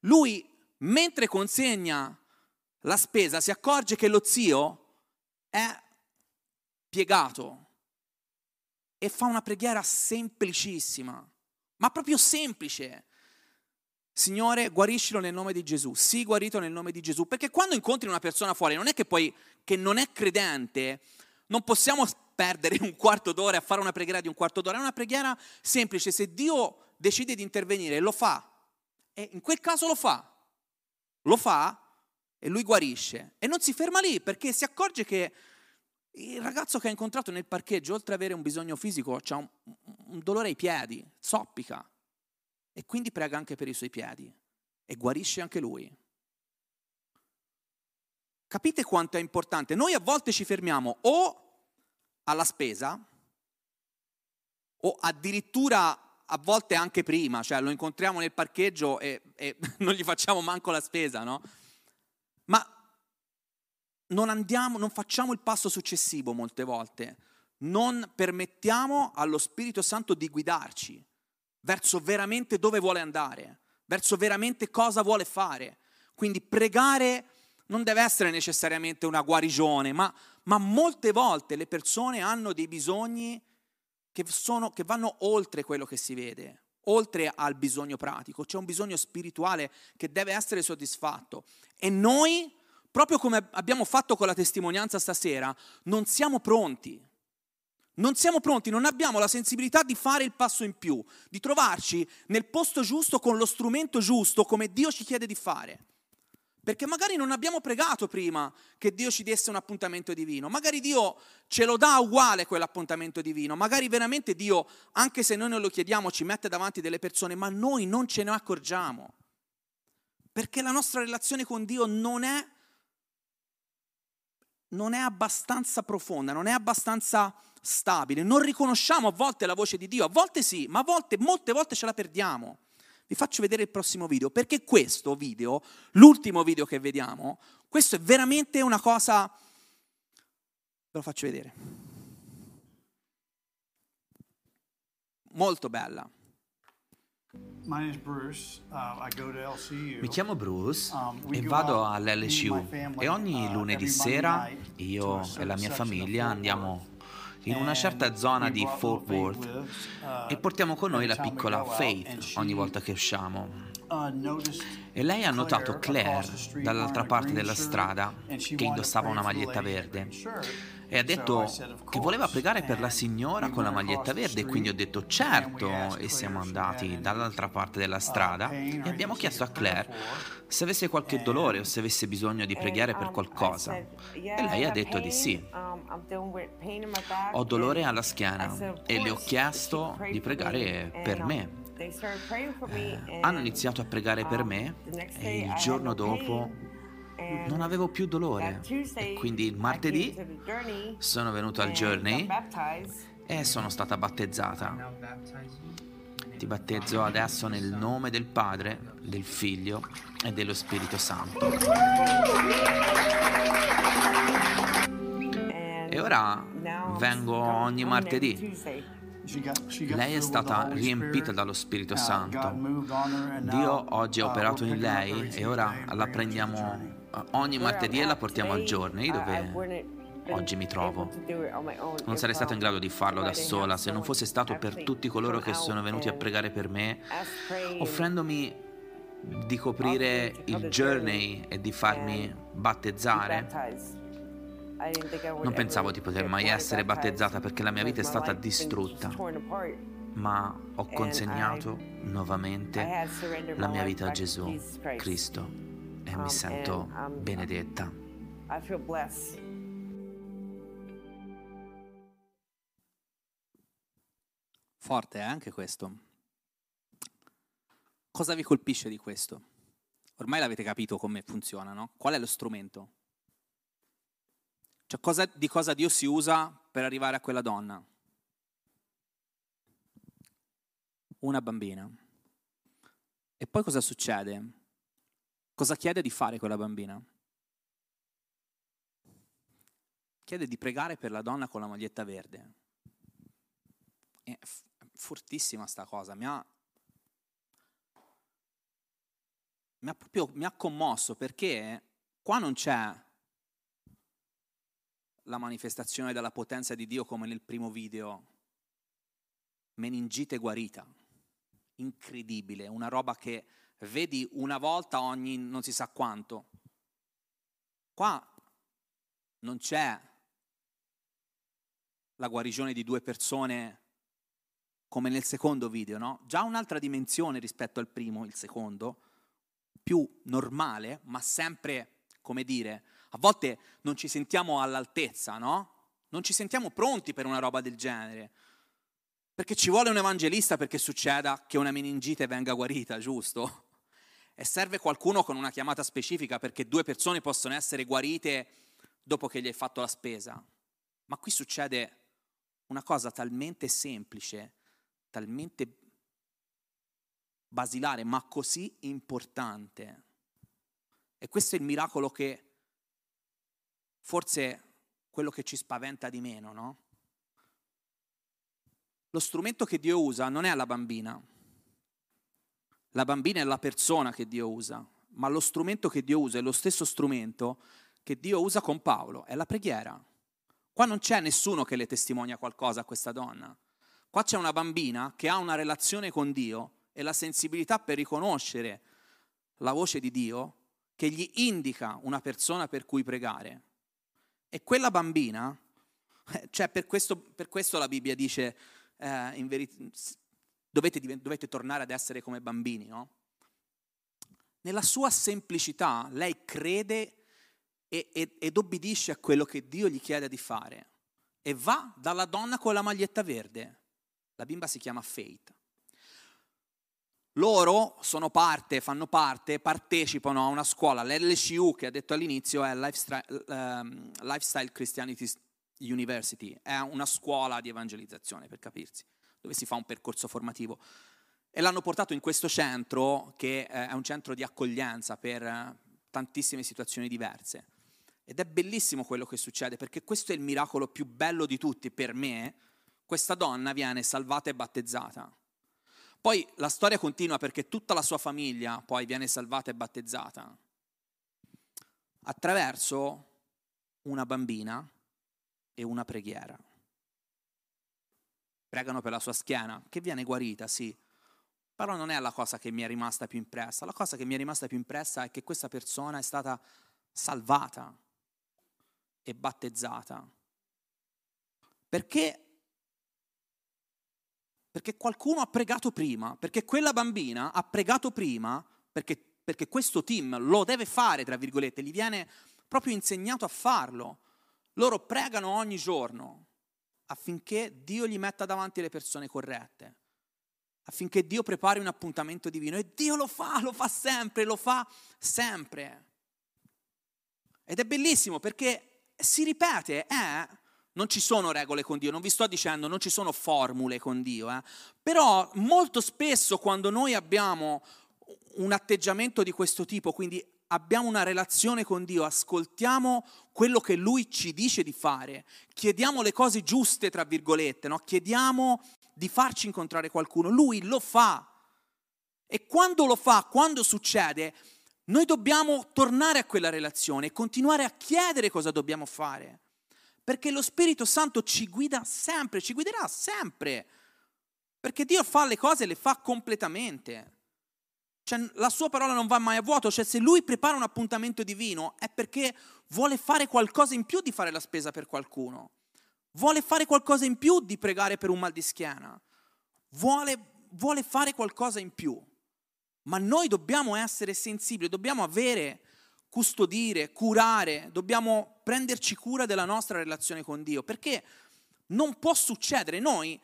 Lui, mentre consegna la spesa, si accorge che lo zio è piegato e fa una preghiera semplicissima, ma proprio semplice. Signore, guariscilo nel nome di Gesù. Sii guarito nel nome di Gesù. Perché quando incontri una persona fuori, non è che poi, che non è credente, non possiamo perdere un quarto d'ora a fare una preghiera di un quarto d'ora. È una preghiera semplice. Se Dio decide di intervenire, lo fa. E in quel caso lo fa. Lo fa e lui guarisce. E non si ferma lì perché si accorge che il ragazzo che ha incontrato nel parcheggio, oltre ad avere un bisogno fisico, ha un, un dolore ai piedi, zoppica e quindi prega anche per i suoi piedi e guarisce anche lui. Capite quanto è importante? Noi a volte ci fermiamo o alla spesa o addirittura a volte anche prima, cioè lo incontriamo nel parcheggio e, e non gli facciamo manco la spesa, no? Ma non andiamo, non facciamo il passo successivo molte volte, non permettiamo allo Spirito Santo di guidarci verso veramente dove vuole andare, verso veramente cosa vuole fare. Quindi pregare non deve essere necessariamente una guarigione, ma, ma molte volte le persone hanno dei bisogni che, sono, che vanno oltre quello che si vede, oltre al bisogno pratico. C'è un bisogno spirituale che deve essere soddisfatto. E noi, proprio come abbiamo fatto con la testimonianza stasera, non siamo pronti non siamo pronti, non abbiamo la sensibilità di fare il passo in più, di trovarci nel posto giusto con lo strumento giusto come Dio ci chiede di fare. Perché magari non abbiamo pregato prima che Dio ci desse un appuntamento divino, magari Dio ce lo dà uguale quell'appuntamento divino, magari veramente Dio, anche se noi non lo chiediamo, ci mette davanti delle persone, ma noi non ce ne accorgiamo. Perché la nostra relazione con Dio non è, non è abbastanza profonda, non è abbastanza stabile, non riconosciamo a volte la voce di Dio, a volte sì, ma a volte, molte volte ce la perdiamo. Vi faccio vedere il prossimo video, perché questo video, l'ultimo video che vediamo, questo è veramente una cosa... Ve lo faccio vedere. Molto bella. Uh, Mi chiamo Bruce um, e vado all'LCU e ogni uh, lunedì sera io e la mia famiglia andiamo in una certa zona di Fort Worth e portiamo con noi la piccola Faith ogni volta che usciamo. E lei ha notato Claire dall'altra parte della strada che indossava una maglietta verde e ha detto che voleva pregare per la signora con la maglietta verde quindi ho detto certo e siamo andati dall'altra parte della strada e abbiamo chiesto a Claire se avesse qualche dolore o se avesse bisogno di pregare per qualcosa e lei ha detto di sì. Ho dolore alla schiena e le ho chiesto di pregare per me. Hanno iniziato a pregare per me e il giorno dopo non avevo più dolore e quindi il martedì sono venuto al Journey e sono stata battezzata. Ti battezzo adesso nel nome del Padre, del Figlio e dello Spirito Santo. E ora vengo ogni martedì. Lei è stata riempita dallo Spirito Santo. Dio oggi ha operato in lei e ora la prendiamo ogni martedì e la portiamo al Journey dove oggi mi trovo. Non sarei stato in grado di farlo da sola se non fosse stato per tutti coloro che sono venuti a pregare per me, offrendomi di coprire il journey e di farmi battezzare. Non pensavo di poter mai essere battezzata perché la mia vita è stata distrutta, ma ho consegnato nuovamente la mia vita a Gesù Cristo e mi sento benedetta. Forte è eh, anche questo. Cosa vi colpisce di questo? Ormai l'avete capito come funziona, no? Qual è lo strumento? Cioè, cosa, di cosa Dio si usa per arrivare a quella donna? Una bambina. E poi cosa succede? Cosa chiede di fare quella bambina? Chiede di pregare per la donna con la maglietta verde. È fortissima sta cosa, mi ha, mi ha proprio mi ha commosso perché qua non c'è la manifestazione della potenza di Dio come nel primo video, meningite guarita, incredibile, una roba che vedi una volta ogni non si sa quanto. Qua non c'è la guarigione di due persone come nel secondo video, no? Già un'altra dimensione rispetto al primo, il secondo, più normale, ma sempre, come dire, a volte non ci sentiamo all'altezza, no? Non ci sentiamo pronti per una roba del genere. Perché ci vuole un evangelista perché succeda che una meningite venga guarita, giusto? E serve qualcuno con una chiamata specifica perché due persone possono essere guarite dopo che gli hai fatto la spesa. Ma qui succede una cosa talmente semplice, talmente basilare, ma così importante. E questo è il miracolo che forse quello che ci spaventa di meno, no? Lo strumento che Dio usa non è la bambina. La bambina è la persona che Dio usa, ma lo strumento che Dio usa è lo stesso strumento che Dio usa con Paolo, è la preghiera. Qua non c'è nessuno che le testimonia qualcosa a questa donna. Qua c'è una bambina che ha una relazione con Dio e la sensibilità per riconoscere la voce di Dio che gli indica una persona per cui pregare. E quella bambina, eh, cioè per questo, per questo la Bibbia dice, eh, in verità, dovete, dovete tornare ad essere come bambini, no? Nella sua semplicità lei crede e, e, ed obbedisce a quello che Dio gli chiede di fare e va dalla donna con la maglietta verde. La bimba si chiama Faith. Loro sono parte, fanno parte, partecipano a una scuola, l'LCU che ha detto all'inizio è Lifestyle, um, Lifestyle Christianity University, è una scuola di evangelizzazione per capirsi, dove si fa un percorso formativo. E l'hanno portato in questo centro che è un centro di accoglienza per tantissime situazioni diverse. Ed è bellissimo quello che succede, perché questo è il miracolo più bello di tutti per me. Questa donna viene salvata e battezzata. Poi la storia continua perché tutta la sua famiglia poi viene salvata e battezzata attraverso una bambina e una preghiera. Pregano per la sua schiena, che viene guarita, sì, però non è la cosa che mi è rimasta più impressa. La cosa che mi è rimasta più impressa è che questa persona è stata salvata e battezzata. Perché? Perché qualcuno ha pregato prima, perché quella bambina ha pregato prima, perché, perché questo team lo deve fare, tra virgolette, gli viene proprio insegnato a farlo. Loro pregano ogni giorno affinché Dio gli metta davanti le persone corrette, affinché Dio prepari un appuntamento divino. E Dio lo fa, lo fa sempre, lo fa sempre. Ed è bellissimo perché si ripete, eh, non ci sono regole con Dio, non vi sto dicendo, non ci sono formule con Dio, eh, però molto spesso quando noi abbiamo un atteggiamento di questo tipo, quindi abbiamo una relazione con Dio, ascoltiamo quello che Lui ci dice di fare, chiediamo le cose giuste, tra virgolette, no? chiediamo di farci incontrare qualcuno, Lui lo fa. E quando lo fa, quando succede, noi dobbiamo tornare a quella relazione e continuare a chiedere cosa dobbiamo fare. Perché lo Spirito Santo ci guida sempre, ci guiderà sempre. Perché Dio fa le cose e le fa completamente. Cioè, la sua parola non va mai a vuoto. Cioè, se lui prepara un appuntamento divino è perché vuole fare qualcosa in più di fare la spesa per qualcuno. Vuole fare qualcosa in più di pregare per un mal di schiena. Vuole, vuole fare qualcosa in più. Ma noi dobbiamo essere sensibili, dobbiamo avere, custodire, curare, dobbiamo prenderci cura della nostra relazione con Dio, perché non può succedere. Noi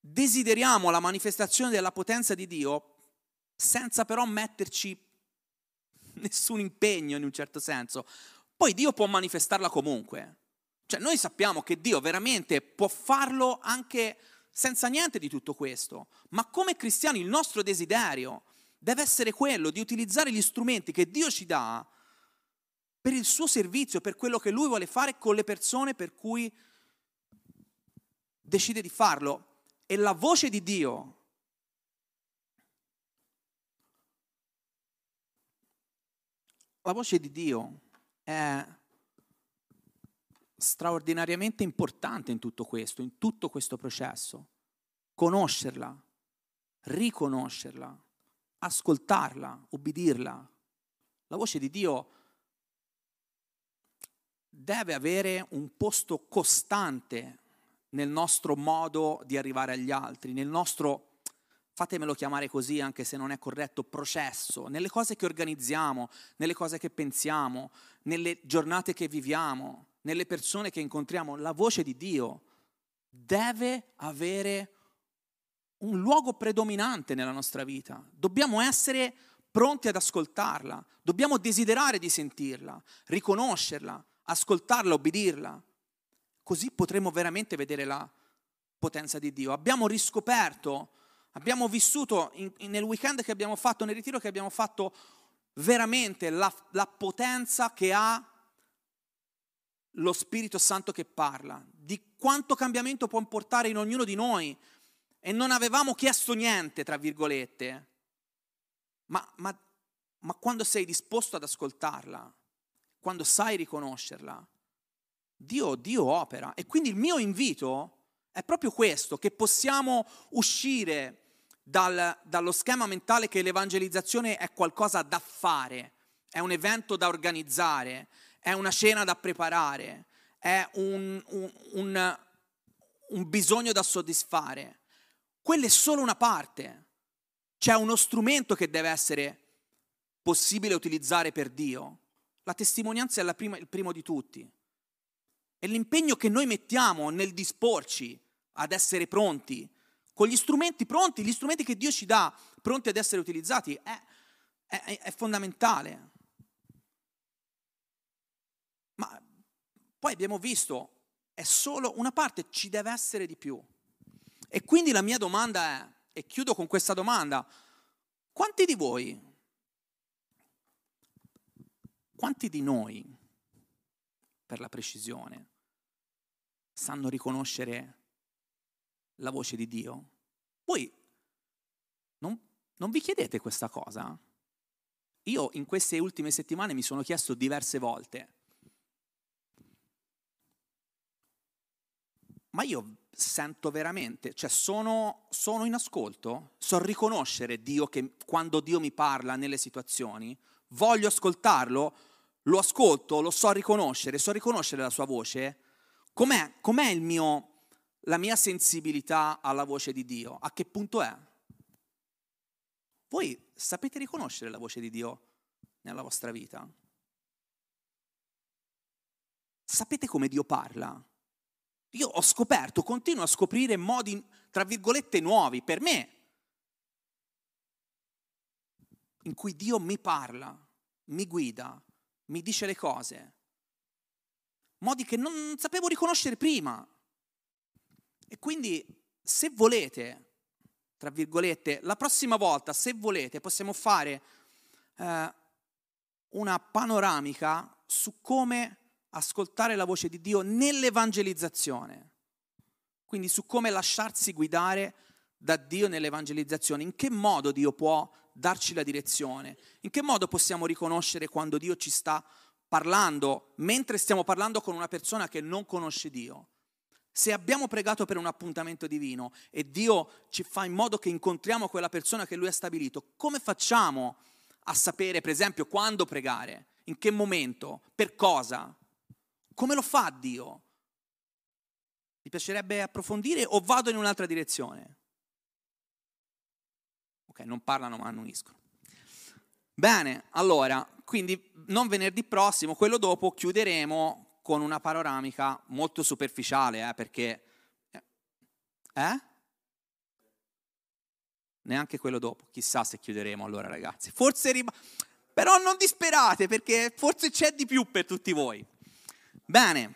desideriamo la manifestazione della potenza di Dio senza però metterci nessun impegno in un certo senso. Poi Dio può manifestarla comunque. Cioè noi sappiamo che Dio veramente può farlo anche senza niente di tutto questo, ma come cristiani il nostro desiderio deve essere quello di utilizzare gli strumenti che Dio ci dà per il suo servizio, per quello che Lui vuole fare con le persone per cui decide di farlo. E la voce di Dio la voce di Dio è straordinariamente importante in tutto questo, in tutto questo processo. Conoscerla, riconoscerla, ascoltarla, ubbidirla. La voce di Dio deve avere un posto costante nel nostro modo di arrivare agli altri, nel nostro, fatemelo chiamare così anche se non è corretto, processo, nelle cose che organizziamo, nelle cose che pensiamo, nelle giornate che viviamo, nelle persone che incontriamo. La voce di Dio deve avere un luogo predominante nella nostra vita. Dobbiamo essere pronti ad ascoltarla, dobbiamo desiderare di sentirla, riconoscerla, ascoltarla, obbedirla. Così potremo veramente vedere la potenza di Dio. Abbiamo riscoperto, abbiamo vissuto in, in, nel weekend che abbiamo fatto, nel ritiro che abbiamo fatto, veramente la, la potenza che ha lo Spirito Santo che parla, di quanto cambiamento può portare in ognuno di noi. E non avevamo chiesto niente, tra virgolette, ma, ma, ma quando sei disposto ad ascoltarla, quando sai riconoscerla, Dio, Dio opera. E quindi il mio invito è proprio questo, che possiamo uscire dal, dallo schema mentale che l'evangelizzazione è qualcosa da fare, è un evento da organizzare, è una cena da preparare, è un, un, un, un bisogno da soddisfare. Quella è solo una parte. C'è uno strumento che deve essere possibile utilizzare per Dio la testimonianza è prima, il primo di tutti. È l'impegno che noi mettiamo nel disporci ad essere pronti, con gli strumenti pronti, gli strumenti che Dio ci dà, pronti ad essere utilizzati, è, è, è fondamentale. Ma poi abbiamo visto, è solo una parte, ci deve essere di più. E quindi la mia domanda è, e chiudo con questa domanda, quanti di voi quanti di noi, per la precisione, sanno riconoscere la voce di Dio? Voi non, non vi chiedete questa cosa? Io in queste ultime settimane mi sono chiesto diverse volte, ma io sento veramente, cioè sono, sono in ascolto, so riconoscere Dio che quando Dio mi parla nelle situazioni, voglio ascoltarlo, lo ascolto, lo so riconoscere, so riconoscere la sua voce, com'è, com'è mio, la mia sensibilità alla voce di Dio? A che punto è? Voi sapete riconoscere la voce di Dio nella vostra vita? Sapete come Dio parla? Io ho scoperto, continuo a scoprire modi, tra virgolette, nuovi per me, in cui Dio mi parla, mi guida, mi dice le cose, modi che non sapevo riconoscere prima. E quindi se volete, tra virgolette, la prossima volta, se volete, possiamo fare eh, una panoramica su come ascoltare la voce di Dio nell'evangelizzazione. Quindi su come lasciarsi guidare da Dio nell'evangelizzazione, in che modo Dio può darci la direzione, in che modo possiamo riconoscere quando Dio ci sta parlando, mentre stiamo parlando con una persona che non conosce Dio. Se abbiamo pregato per un appuntamento divino e Dio ci fa in modo che incontriamo quella persona che Lui ha stabilito, come facciamo a sapere, per esempio, quando pregare, in che momento, per cosa? Come lo fa Dio? Vi piacerebbe approfondire o vado in un'altra direzione? Ok, non parlano ma annuiscono. Bene, allora, quindi non venerdì prossimo, quello dopo chiuderemo con una panoramica molto superficiale, eh, perché... Eh? eh? Neanche quello dopo, chissà se chiuderemo allora ragazzi. Forse rim- Però non disperate perché forse c'è di più per tutti voi. Bene,